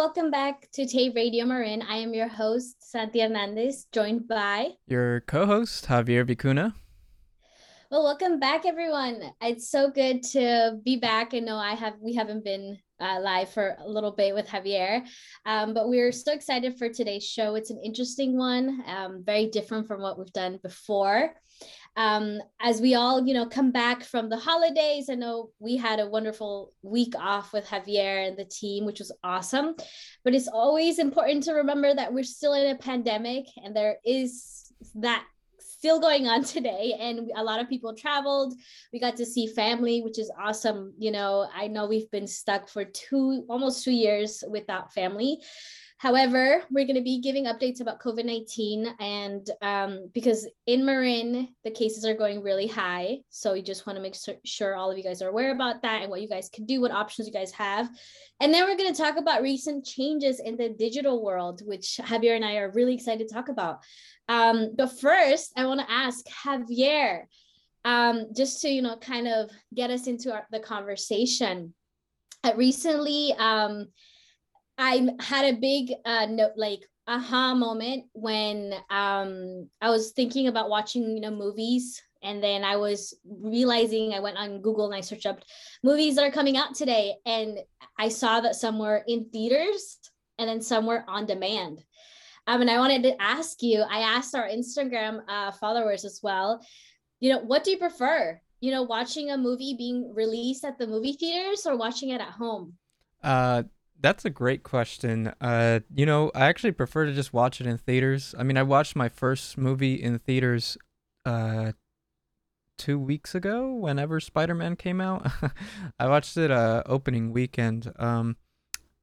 welcome back to TAY Radio Marin. I am your host, Santi Hernandez, joined by your co-host Javier Vicuna. Well, welcome back, everyone. It's so good to be back. I know I have we haven't been uh, live for a little bit with Javier, um, but we're so excited for today's show. It's an interesting one, um, very different from what we've done before. Um, as we all, you know, come back from the holidays, I know we had a wonderful week off with Javier and the team, which was awesome. But it's always important to remember that we're still in a pandemic, and there is that still going on today. And a lot of people traveled. We got to see family which is awesome. You know i know we've been stuck for two almost two years without family However, we're going to be giving updates about COVID 19 and um, because in Marin, the cases are going really high. So we just want to make sure all of you guys are aware about that and what you guys can do, what options you guys have. And then we're going to talk about recent changes in the digital world, which Javier and I are really excited to talk about. Um, but first, I want to ask Javier, um, just to, you know, kind of get us into our, the conversation. Uh, recently, um, I had a big uh note like aha moment when um I was thinking about watching you know movies and then I was realizing I went on Google and I searched up movies that are coming out today and I saw that some were in theaters and then some were on demand. Um, and I wanted to ask you, I asked our Instagram uh, followers as well, you know, what do you prefer? You know, watching a movie being released at the movie theaters or watching it at home? Uh, that's a great question. Uh, you know, I actually prefer to just watch it in theaters. I mean, I watched my first movie in theaters uh two weeks ago whenever Spider-Man came out. I watched it uh opening weekend. Um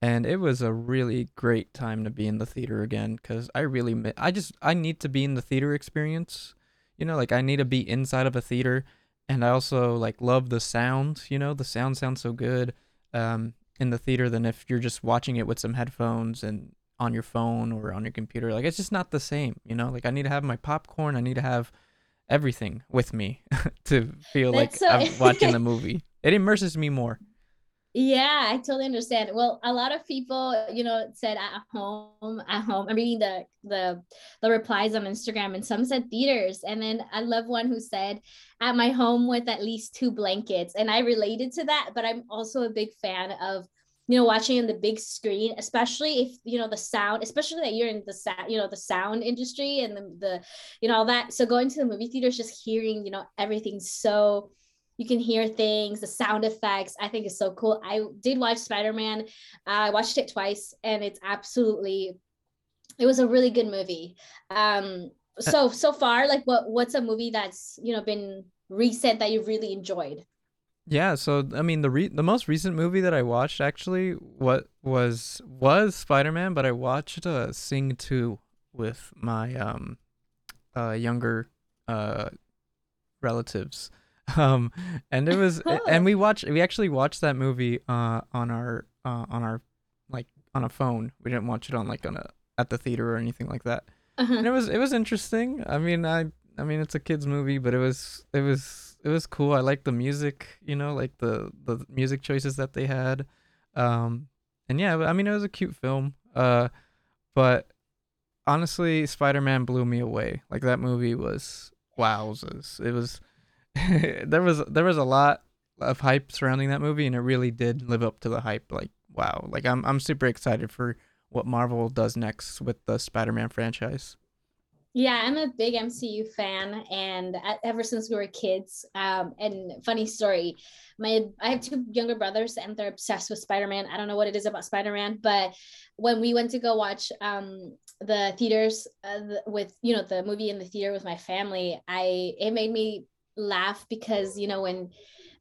and it was a really great time to be in the theater again cuz I really I just I need to be in the theater experience. You know, like I need to be inside of a theater and I also like love the sound, you know, the sound sounds so good. Um in the theater than if you're just watching it with some headphones and on your phone or on your computer. Like it's just not the same, you know? Like I need to have my popcorn, I need to have everything with me to feel That's like so- I'm watching the movie. It immerses me more. Yeah, I totally understand. Well, a lot of people, you know, said at home, at home. I'm reading the the the replies on Instagram, and some said theaters. And then I love one who said at my home with at least two blankets. And I related to that, but I'm also a big fan of you know watching in the big screen especially if you know the sound especially that you're in the sound you know the sound industry and the, the you know all that so going to the movie theaters just hearing you know everything so you can hear things the sound effects i think is so cool. I did watch spider-man uh, i watched it twice and it's absolutely it was a really good movie. Um uh, so so far like what what's a movie that's you know been recent that you really enjoyed? Yeah so i mean the re- the most recent movie that i watched actually what was was spider-man but i watched uh sing 2 with my um uh younger uh relatives um and it was and we watched we actually watched that movie uh on our uh on our like on a phone. We didn't watch it on like on a at the theater or anything like that. Uh-huh. and it was it was interesting. I mean i i mean it's a kids movie but it was it was it was cool. I like the music you know like the the music choices that they had. Um and yeah i mean it was a cute film. Uh but honestly spider-man blew me away. Like that movie was wowzers it was there was there was a lot of hype surrounding that movie, and it really did live up to the hype. Like wow, like I'm I'm super excited for what Marvel does next with the Spider-Man franchise. Yeah, I'm a big MCU fan, and ever since we were kids. Um, and funny story, my I have two younger brothers, and they're obsessed with Spider-Man. I don't know what it is about Spider-Man, but when we went to go watch um the theaters uh, with you know the movie in the theater with my family, I it made me laugh because you know when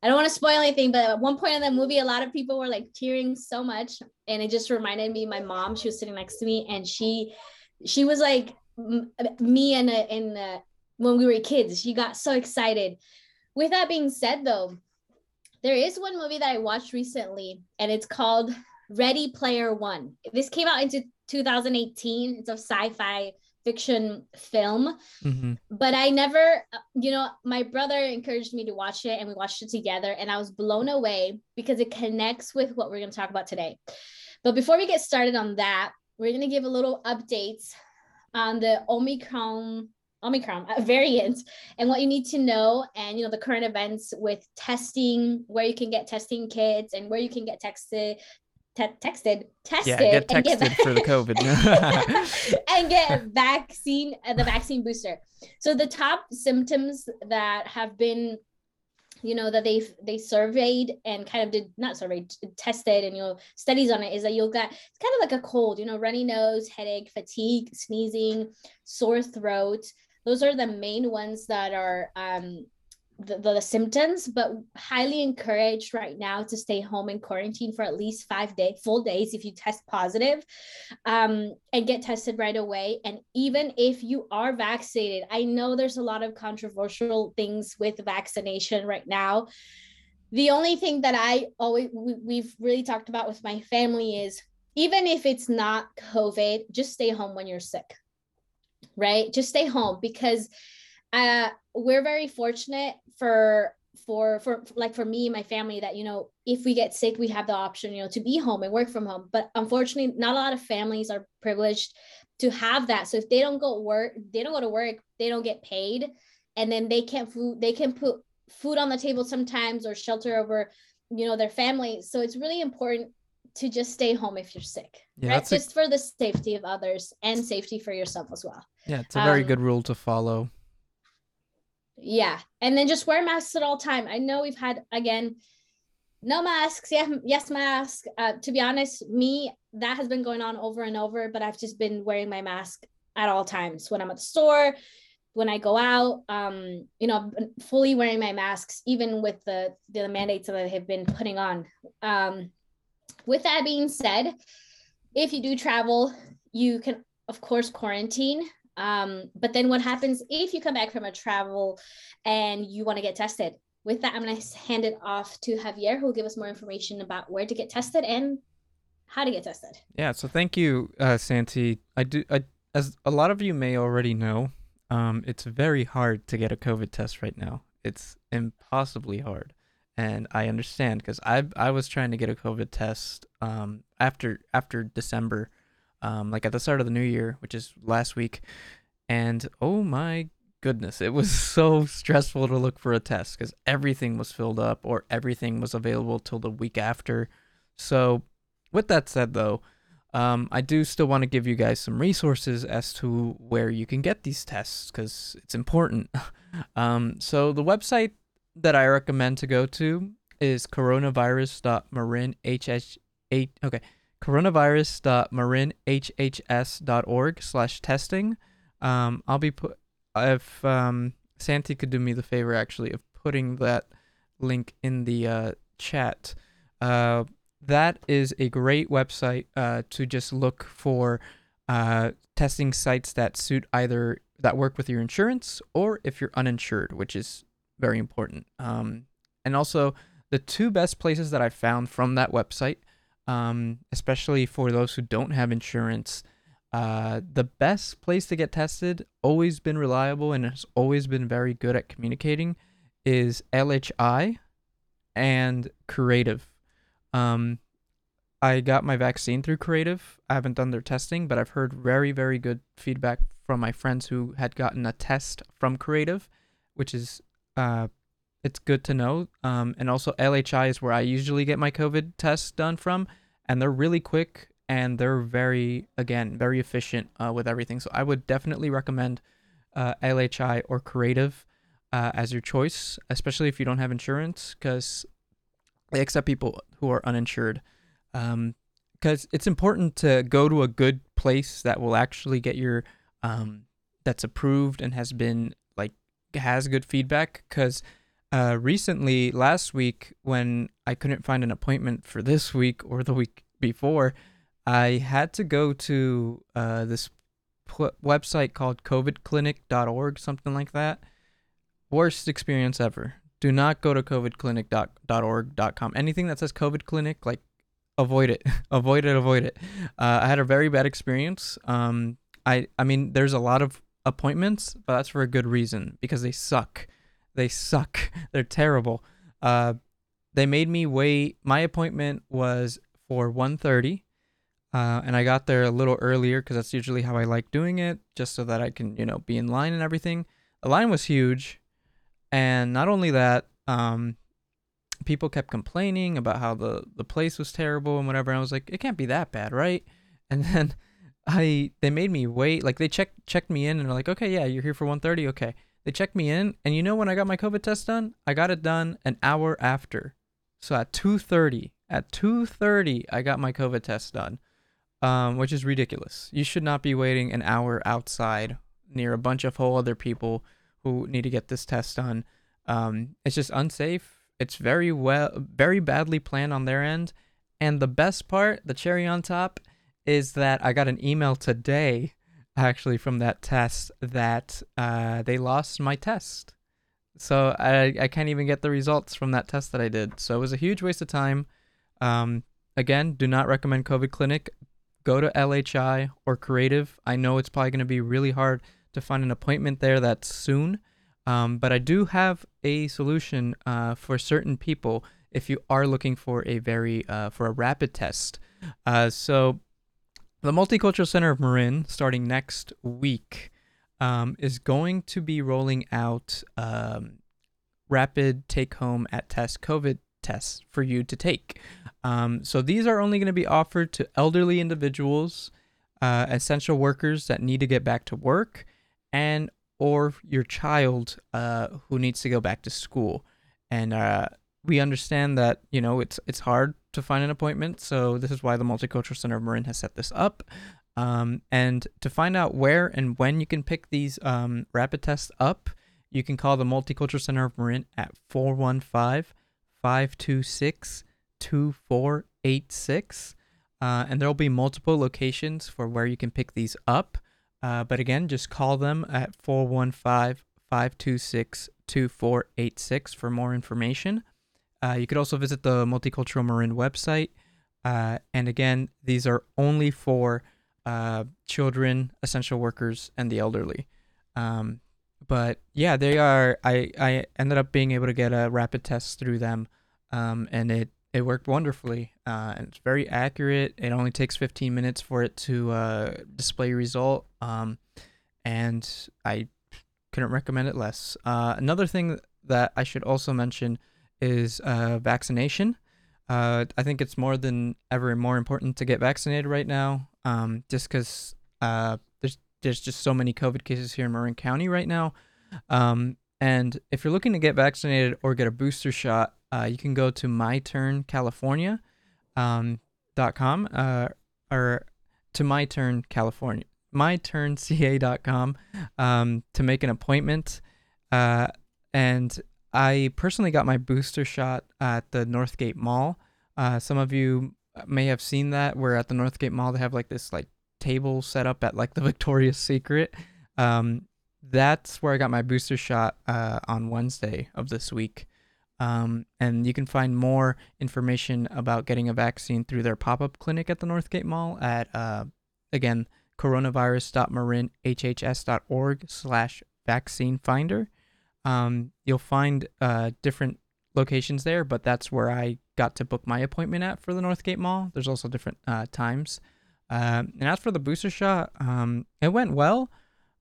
I don't want to spoil anything, but at one point in the movie, a lot of people were like tearing so much, and it just reminded me my mom. She was sitting next to me, and she she was like me and in uh, when we were kids. She got so excited. With that being said, though, there is one movie that I watched recently, and it's called Ready Player One. This came out into 2018. It's a sci-fi fiction film mm-hmm. but i never you know my brother encouraged me to watch it and we watched it together and i was blown away because it connects with what we're going to talk about today But before we get started on that, we're going to give a little updates on the Omicron Omicron variant and what you need to know and you know the current events with testing, where you can get testing kits and where you can get texted te- texted, tested, yeah, get texted and get for the COVID and get vaccine, uh, the vaccine booster. So the top symptoms that have been, you know, that they they surveyed and kind of did not surveyed, tested, and you know, studies on it is that you'll get it's kind of like a cold, you know, runny nose, headache, fatigue, sneezing, sore throat. Those are the main ones that are um, the, the, symptoms, but highly encouraged right now to stay home in quarantine for at least five day full days if you test positive, um, and get tested right away. And even if you are vaccinated, I know there's a lot of controversial things with vaccination right now. The only thing that I always we, we've really talked about with my family is even if it's not COVID, just stay home when you're sick, right? Just stay home because uh, we're very fortunate for for for like for me and my family that you know if we get sick we have the option you know to be home and work from home. But unfortunately not a lot of families are privileged to have that. So if they don't go work they don't go to work they don't get paid and then they can't food they can put food on the table sometimes or shelter over you know their family. So it's really important to just stay home if you're sick yeah, right? just a... for the safety of others and safety for yourself as well. Yeah it's a very um, good rule to follow yeah. And then just wear masks at all time. I know we've had again no masks. Yeah yes mask. Uh, to be honest me that has been going on over and over but i've just been wearing my mask at all times. When i'm at the store when i go out um you know fully wearing my masks even with the the mandates that i have been putting on. Um with that being said if you do travel you can of course quarantine um, but then what happens if you come back from a travel and you want to get tested? With that, I'm going to hand it off to Javier, who will give us more information about where to get tested and how to get tested. Yeah, so thank you, uh, Santi. I do, I, as a lot of you may already know, um, it's very hard to get a COVID test right now. It's impossibly hard, and I understand because I I was trying to get a COVID test um, after after December um, like at the start of the new year, which is last week. And oh my goodness, it was so stressful to look for a test because everything was filled up or everything was available till the week after. So, with that said, though, um, I do still want to give you guys some resources as to where you can get these tests because it's important. um, so, the website that I recommend to go to is coronavirus.marinhhs okay coronavirus.marinhhs.org slash testing. Um, I'll be put if um, Santi could do me the favor actually of putting that link in the uh, chat. Uh, that is a great website uh, to just look for uh, testing sites that suit either that work with your insurance or if you're uninsured, which is very important. Um, and also, the two best places that I found from that website um, especially for those who don't have insurance. Uh, the best place to get tested, always been reliable and has always been very good at communicating, is LHI and Curative. Um, I got my vaccine through Curative. I haven't done their testing, but I've heard very, very good feedback from my friends who had gotten a test from Curative, which is uh, it's good to know. Um, and also LHI is where I usually get my COVID tests done from, and they're really quick and they're very again very efficient uh, with everything. So I would definitely recommend uh, LHI or Curative uh, as your choice, especially if you don't have insurance, because they accept people who are uninsured. Because um, it's important to go to a good place that will actually get your um, that's approved and has been like has good feedback because uh, recently, last week, when I couldn't find an appointment for this week or the week before, I had to go to uh, this website called covidclinic.org, something like that. Worst experience ever. Do not go to covidclinic.org.com. Anything that says COVID clinic, like avoid it, avoid it, avoid it. Uh, I had a very bad experience. Um, I I mean, there's a lot of appointments, but that's for a good reason because they suck. They suck. They're terrible. Uh, they made me wait. My appointment was for 1.30 Uh, and I got there a little earlier because that's usually how I like doing it, just so that I can, you know, be in line and everything. The line was huge, and not only that, um, people kept complaining about how the the place was terrible and whatever. And I was like, it can't be that bad, right? And then I they made me wait. Like they checked checked me in and they're like, okay, yeah, you're here for 1:30. Okay. They checked me in, and you know when I got my COVID test done? I got it done an hour after. So at 2:30, at 2:30, I got my COVID test done, um, which is ridiculous. You should not be waiting an hour outside near a bunch of whole other people who need to get this test done. Um, it's just unsafe. It's very well, very badly planned on their end. And the best part, the cherry on top, is that I got an email today, actually from that test, that uh, they lost my test. So I I can't even get the results from that test that I did. So it was a huge waste of time. Um, again, do not recommend COVID Clinic. Go to LHI or Curative. I know it's probably going to be really hard to find an appointment there that's soon. Um, but I do have a solution uh, for certain people if you are looking for a very uh, for a rapid test. Uh, so the Multicultural Center of Marin, starting next week, um, is going to be rolling out um, rapid take home at test COVID tests for you to take. Um, so these are only going to be offered to elderly individuals, uh, essential workers that need to get back to work, and or your child uh, who needs to go back to school. And uh, we understand that you know it's it's hard to find an appointment, so this is why the Multicultural Center of Marin has set this up. Um, and to find out where and when you can pick these um, rapid tests up, you can call the Multicultural Center of Marin at 415 526 2486. Uh, and there will be multiple locations for where you can pick these up. Uh, but again, just call them at 415 526 2486 for more information. Uh, you could also visit the Multicultural Marin website. Uh, and again, these are only for uh, children, essential workers, and the elderly. Um, but yeah, they are. I I ended up being able to get a rapid test through them, um, and it it worked wonderfully. Uh, and it's very accurate. It only takes 15 minutes for it to uh, display result. Um, and I couldn't recommend it less. Uh, another thing that I should also mention is uh, vaccination. Uh, I think it's more than ever more important to get vaccinated right now, um, just because uh, there's there's just so many COVID cases here in Marin County right now. Um, and if you're looking to get vaccinated or get a booster shot, uh, you can go to myturncalifornia.com um, .com, uh, or to myturncalifornia myturnca.com um, to make an appointment. Uh, and I personally got my booster shot at the Northgate Mall. Uh, some of you may have seen that. Where at the Northgate Mall, they have like this like table set up at like the Victoria's Secret. Um, that's where I got my booster shot uh, on Wednesday of this week. Um, and you can find more information about getting a vaccine through their pop-up clinic at the Northgate Mall at uh, again coronavirus.marinhhs.org slash vaccine finder. Um, you'll find uh, different locations there, but that's where I got to book my appointment at for the Northgate Mall. There's also different uh, times. Um, and as for the booster shot, um, it went well,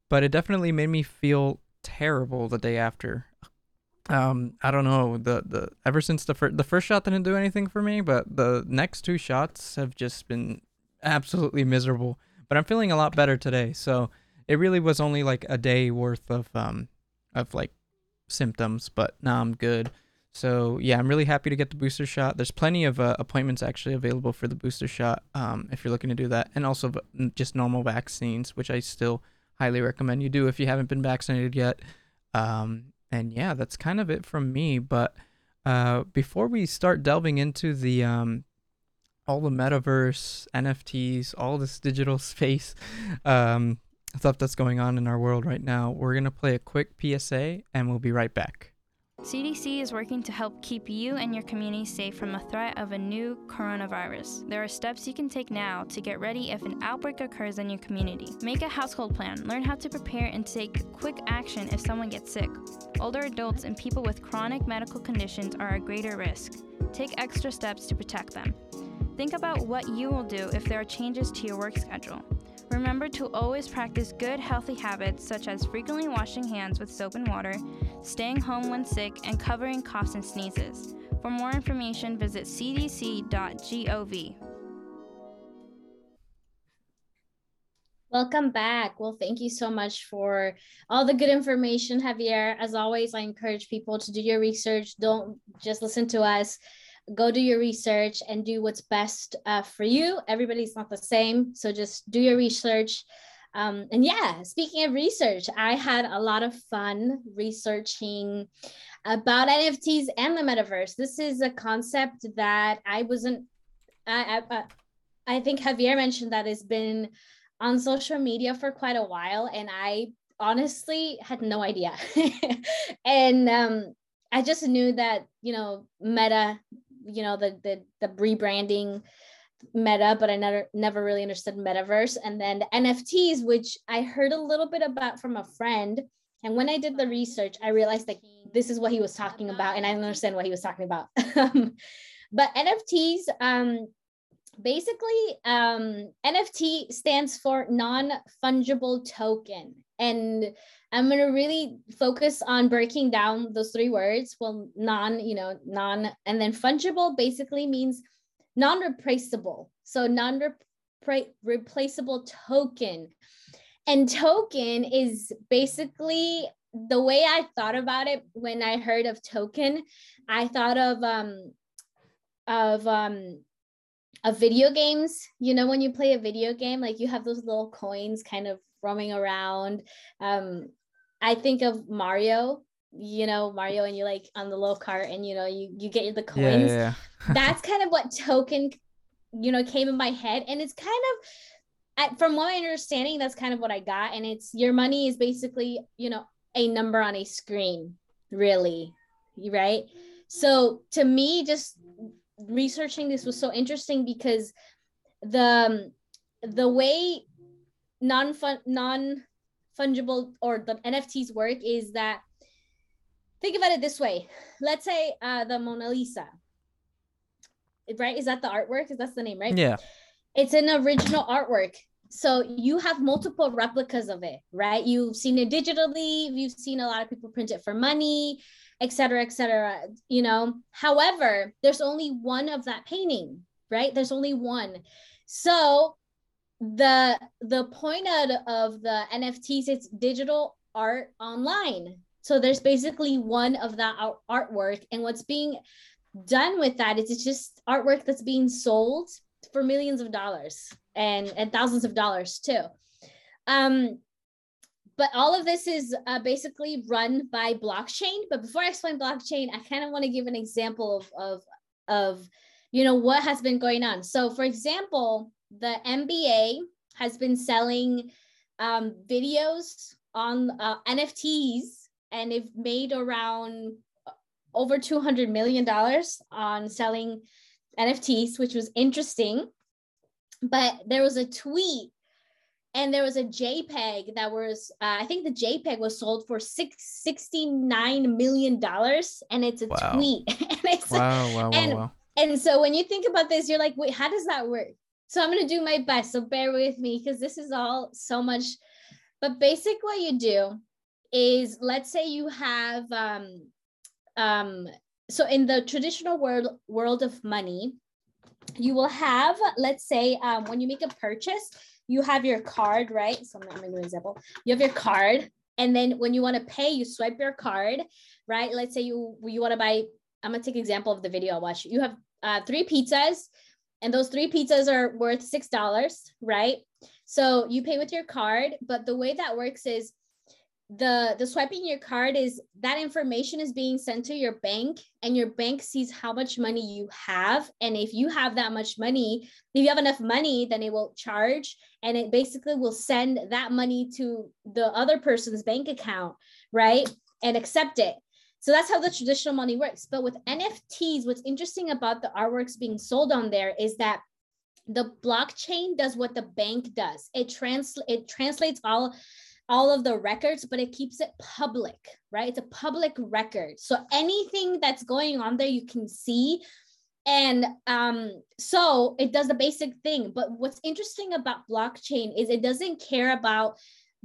but it definitely made me feel terrible the day after. Um, I don't know the the ever since the first the first shot didn't do anything for me, but the next two shots have just been absolutely miserable. But I'm feeling a lot better today, so it really was only like a day worth of um of like symptoms, but now I'm good. So yeah, I'm really happy to get the booster shot. There's plenty of uh, appointments actually available for the booster shot um, if you're looking to do that, and also just normal vaccines, which I still highly recommend you do if you haven't been vaccinated yet. Um, and yeah, that's kind of it from me. But uh, before we start delving into the um, all the metaverse, NFTs, all this digital space, um, stuff that's going on in our world right now, we're going to play a quick PSA and we'll be right back. CDC is working to help keep you and your community safe from the threat of a new coronavirus. There are steps you can take now to get ready if an outbreak occurs in your community. Make a household plan, learn how to prepare and take quick action if someone gets sick. Older adults and people with chronic medical conditions are at greater risk. Take extra steps to protect them. Think about what you will do if there are changes to your work schedule. Remember to always practice good, healthy habits such as frequently washing hands with soap and water, staying home when sick, and covering coughs and sneezes. For more information, visit cdc.gov. Welcome back. Well, thank you so much for all the good information, Javier. As always, I encourage people to do your research. Don't just listen to us. Go do your research and do what's best uh, for you. Everybody's not the same. So just do your research. Um, and yeah, speaking of research, I had a lot of fun researching about NFTs and the metaverse. This is a concept that I wasn't, I, I, I think Javier mentioned that it's been on social media for quite a while and I honestly had no idea. and um, I just knew that, you know, Meta, you know, the the the rebranding Meta, but I never never really understood metaverse. And then the NFTs, which I heard a little bit about from a friend. And when I did the research, I realized that this is what he was talking about, and I don't understand what he was talking about. but NFTs, um, basically um, nft stands for non-fungible token. And i'm going to really focus on breaking down those three words. Well non you know non and then fungible basically means non-replaceable. So non-replaceable token. And token is basically the way i thought about it when i heard of token i thought of um of um of video games you know when you play a video game like you have those little coins kind of roaming around. Um i think of mario you know mario and you're like on the little cart and you know you you get the coins yeah, yeah, yeah. that's kind of what token you know came in my head. And it's kind of at, from my understanding that's kind of what i got. And it's your money is basically you know a number on a screen really right? So to me just researching this was so interesting because the the way non fun non fungible or the NFTs work is that think about it this way. Let's say uh, the Mona Lisa, right? Is that the artwork? Is that the name, right? Yeah. It's an original artwork. So you have multiple replicas of it, right? You've seen it digitally. You've seen a lot of people print it for money et cetera, et cetera, you know. However, there's only one of that painting, right? There's only one. So the the point of, the NFTs, it's digital art online. So there's basically one of that artwork, and what's being done with that is it's just artwork that's being sold for millions of dollars and and thousands of dollars too. Um, but all of this is uh, basically run by blockchain. But before I explain blockchain, I kind of want to give an example of, of, of, you know, what has been going on. So for example, the NBA has been selling um, videos on uh, NFTs and they've made around uh, over $200 million on selling NFTs, which was interesting. But there was a tweet and there was a JPEG that was, uh, I think the JPEG was sold for six sixty nine million dollars, and it's a wow. tweet. and it's wow, wow, and, wow. And so when you think about this, you're like, wait, how does that work? So I'm gonna do my best. So bear with me because this is all so much. But basically, what you do is, let's say you have, um, um, so in the traditional world world of money, you will have, let's say, um, when you make a purchase you have your card, right? So I'm gonna an example. You have your card, and then when you want to pay, you swipe your card, right? Let's say you you want to buy. I'm gonna take an example of the video I watched. You have uh, three pizzas, and those three pizzas are worth six dollars, right? So you pay with your card, but the way that works is the the swiping your card is that information is being sent to your bank and your bank sees how much money you have. And if you have that much money if you have enough money then it will charge and it basically will send that money to the other person's bank account right? And accept it. So that's how the traditional money works. But with nfts what's interesting about the artworks being sold on there is that the blockchain does what the bank does. It trans it translates all all of the records, but it keeps it public, right? It's a public record. So anything that's going on there, you can see and um so it does the basic thing but what's interesting about blockchain is it doesn't care about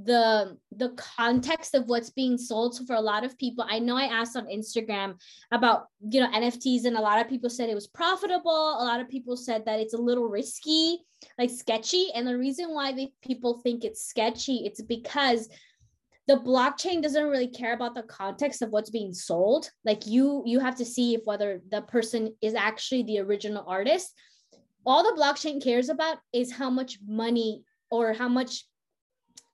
the the context of what's being sold. So for a lot of people i know i asked on instagram about you know nfts and a lot of people said it was profitable. A lot of people said that it's a little risky like sketchy. And the reason why they, people think it's sketchy it's because the blockchain doesn't really care about the context of what's being sold. Like you you have to see if whether the person is actually the original artist. All the blockchain cares about is how much money or how much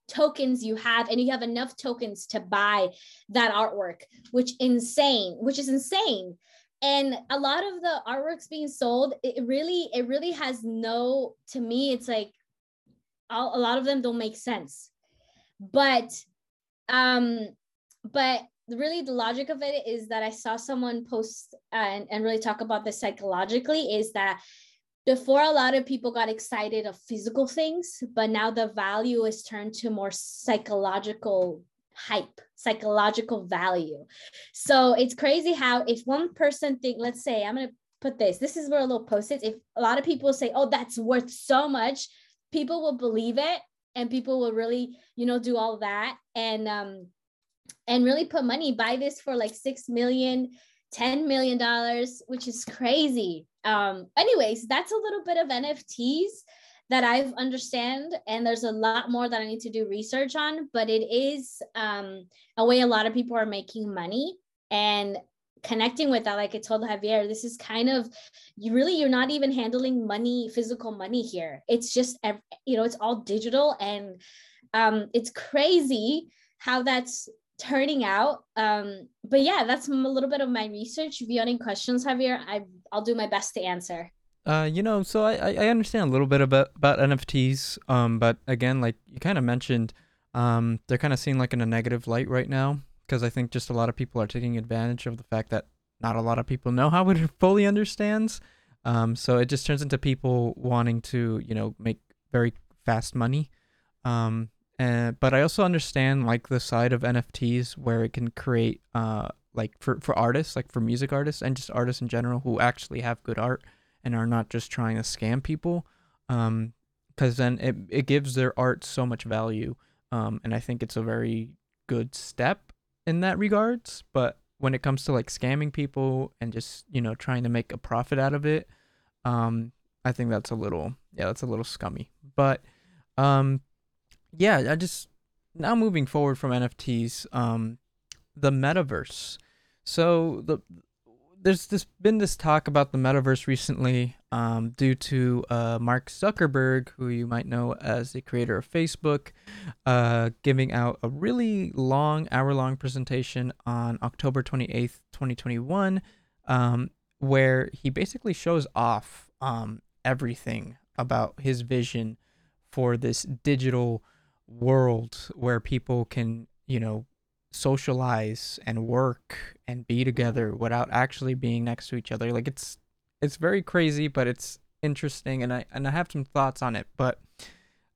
tokens you have and you have enough tokens to buy that artwork which insane which is insane. And a lot of the artworks being sold it really it really has no to me it's like a lot of them don't make sense. But um but really the logic of it is that i saw someone post uh, and, and really talk about this psychologically is that before a lot of people got excited of physical things but now the value is turned to more psychological hype psychological value. So it's crazy how if one person think let's say i'm going to put this this is where a little post it if a lot of people say oh that's worth so much people will believe it and people will really you know do all that and um and really put money buy this for like six million 10 million dollars which is crazy um anyways that's a little bit of nfts that i've understand and there's a lot more that i need to do research on but it is um a way a lot of people are making money and connecting with that like i told javier this is kind of you really you're not even handling money physical money here. It's just you know it's all digital and um it's crazy how that's turning out. Um, but yeah, that's a little bit of my research. If you have any questions, Javier, I I'll do my best to answer. Uh, you know, so I I understand a little bit about about NFTs. Um, but again, like you kind of mentioned, um, they're kind of seen like in a negative light right now because I think just a lot of people are taking advantage of the fact that not a lot of people know how it fully understands. Um, so it just turns into people wanting to, you know, make very fast money. Um, and but I also understand like the side of NFTs where it can create uh like for for artists, like for music artists and just artists in general who actually have good art and are not just trying to scam people. Um because then it it gives their art so much value. Um and I think it's a very good step in that regards, but when it comes to like scamming people and just, you know, trying to make a profit out of it, um I think that's a little yeah, that's a little scummy. But um yeah, I just now moving forward from NFTs, um, the metaverse. So the there's this been this talk about the metaverse recently, um, due to uh, Mark Zuckerberg, who you might know as the creator of Facebook, uh, giving out a really long, hour-long presentation on October twenty eighth, twenty twenty one, um, where he basically shows off um, everything about his vision for this digital world where people can, you know, socialize and work and be together without actually being next to each other. Like it's it's very crazy, but it's interesting and I and I have some thoughts on it, but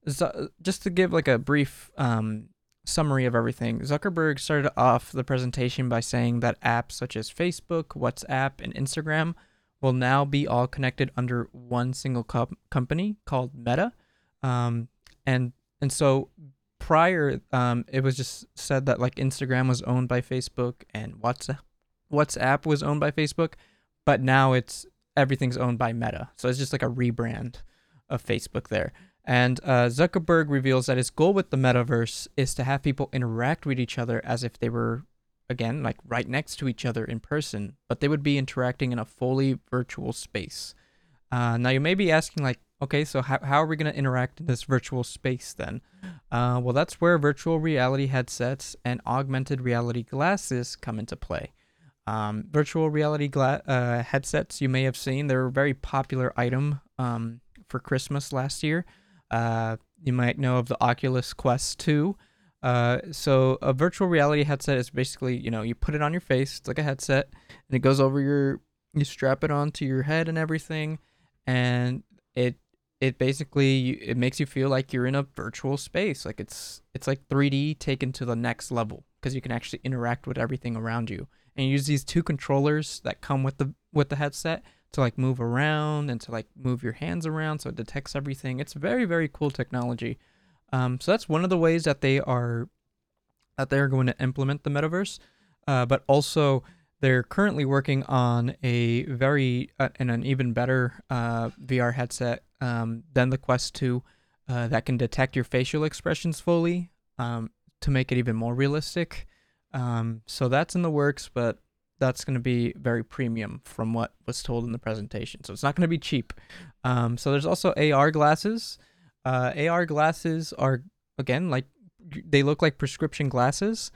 so, just to give like a brief um, summary of everything, Zuckerberg started off the presentation by saying that apps such as Facebook, WhatsApp, and Instagram will now be all connected under one single co- company called Meta. Um, and and so prior, um, it was just said that like Instagram was owned by Facebook and WhatsApp, WhatsApp was owned by Facebook, but now it's everything's owned by Meta. So it's just like a rebrand of Facebook there. And uh, Zuckerberg reveals that his goal with the metaverse is to have people interact with each other as if they were, again, like right next to each other in person, but they would be interacting in a fully virtual space. Uh, now you may be asking, like, Okay, so how, how are we going to interact in this virtual space then? Uh, well, that's where virtual reality headsets and augmented reality glasses come into play. Um, virtual reality gla- uh, headsets, you may have seen, they're a very popular item um, for Christmas last year. Uh, you might know of the Oculus Quest 2. Uh, so a virtual reality headset is basically, you know, you put it on your face, it's like a headset, and it goes over your, you strap it onto your head and everything, and it it basically it makes you feel like you're in a virtual space like it's it's like 3d taken to the next level because you can actually interact with everything around you and you use these two controllers that come with the with the headset to like move around and to like move your hands around so it detects everything. It's very very cool technology. Um, so that's one of the ways that they are that they're going to implement the metaverse. Uh, but also they're currently working on a very uh, and an even better uh, VR headset um, than the Quest 2 uh, that can detect your facial expressions fully um, to make it even more realistic. Um, so that's in the works, but that's going to be very premium from what was told in the presentation. So it's not going to be cheap. Um, so there's also AR glasses. Uh, AR glasses are again like they look like prescription glasses,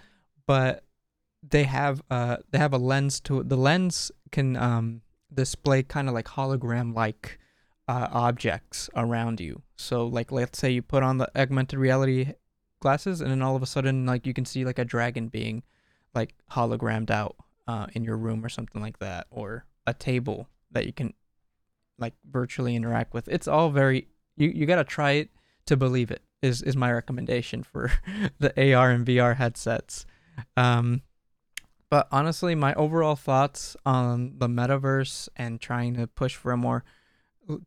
but they have uh they have a lens to. The lens can um display kind of like hologram like uh, objects around you. So like let's say you put on the augmented reality glasses and then all of a sudden like you can see like a dragon being like hologrammed out uh, in your room or something like that or a table that you can like virtually interact with. It's all very you you got to try it to believe it is is my recommendation for the AR and VR headsets. Um but honestly, my overall thoughts on the metaverse and trying to push for a more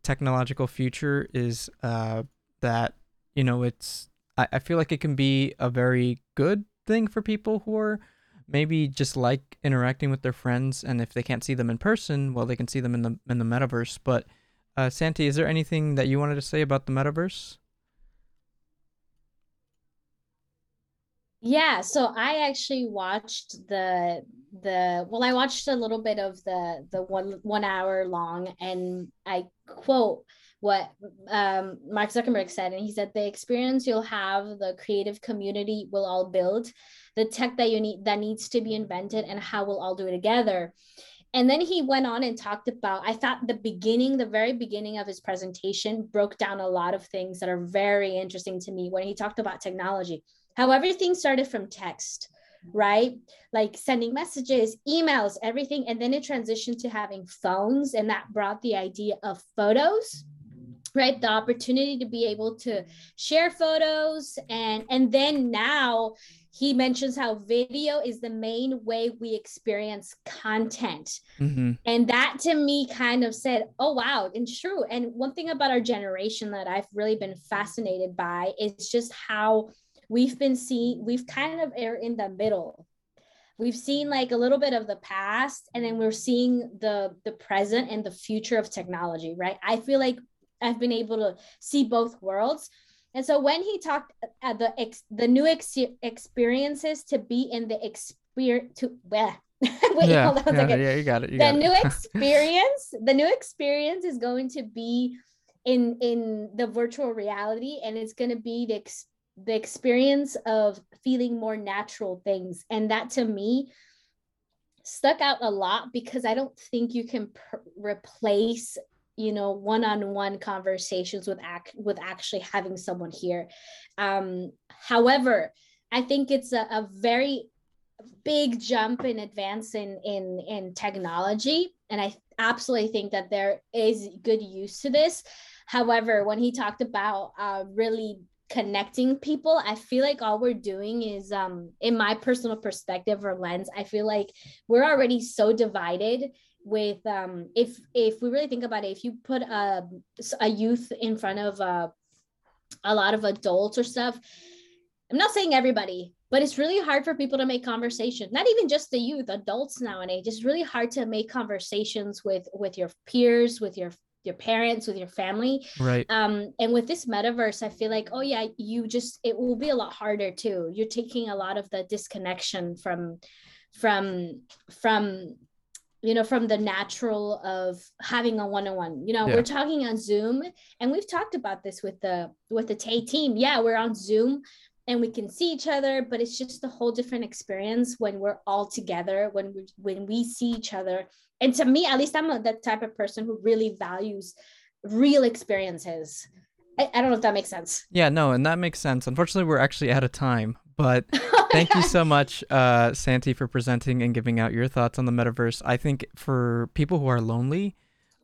technological future is uh, that you know it's I, I feel like it can be a very good thing for people who are maybe just like interacting with their friends and if they can't see them in person well they can see them in the in the metaverse. But uh, santi is there anything that you wanted to say about the metaverse Yeah, so I actually watched the the well, I watched a little bit of the the one one hour long, and I quote what um, Mark Zuckerberg said, and he said the experience you'll have, the creative community will all build, the tech that you need that needs to be invented, and how we'll all do it together. And then he went on and talked about, I thought the beginning, the very beginning of his presentation broke down a lot of things that are very interesting to me when he talked about technology how everything started from text right? Like sending messages emails everything. And then it transitioned to having phones. And that brought the idea of photos right? The opportunity to be able to share photos. And and then now he mentions how video is the main way we experience content. Mm-hmm. and that to me kind of said oh wow it's true. And one thing about our generation that i've really been fascinated by is just how we've been seeing we've kind of are in the middle we've seen like a little bit of the past and then we're seeing the the present and the future of technology right i feel like i've been able to see both worlds and so when he talked at the ex, the new ex, experiences to be in the experience to well, wait yeah, hold on a second. Yeah, you got it. You the got new experience, the new experience is going to be in in the virtual reality, and it's going to be the ex, the experience of feeling more natural things. And that to me stuck out a lot because i don't think you can pr- replace you know one-on-one conversations with act with actually having someone here. Um however i think it's a, a very big jump in advance in in in technology. And i absolutely think that there is good use to this. However when he talked about uh, really connecting people i feel like all we're doing is um in my personal perspective or lens i feel like we're already so divided with um if if we really think about it if you put a a youth in front of a, a lot of adults or stuff i'm not saying everybody but it's really hard for people to make conversation not even just the youth adults nowadays it's really hard to make conversations with with your peers with your your parents with your family. Right. Um and with this metaverse i feel like oh yeah you just it will be a lot harder too. You're taking a lot of the disconnection from from from you know from the natural of having a one-on-one. You know yeah. we're talking on zoom and we've talked about this with the with the tay team. Yeah we're on zoom and we can see each other but it's just a whole different experience when we're all together when we when we see each other and to me at least i'm a, the type of person who really values real experiences. I, I don't know if that makes sense. Yeah no and that makes sense. Unfortunately we're actually out of time but thank you so much uh, santi for presenting and giving out your thoughts on the metaverse. I think for people who are lonely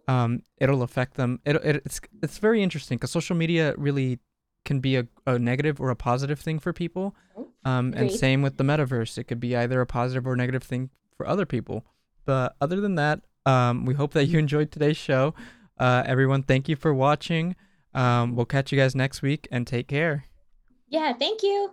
um, it'll affect them. It, it, it's it's very interesting because social media really can be a, a negative or a positive thing for people. Oh, um, and same with the metaverse. It could be either a positive or negative thing for other people. But other than that, Um, we hope that you enjoyed today's show. Uh, everyone, thank you for watching. Um, we'll catch you guys next week and take care. Yeah, thank you.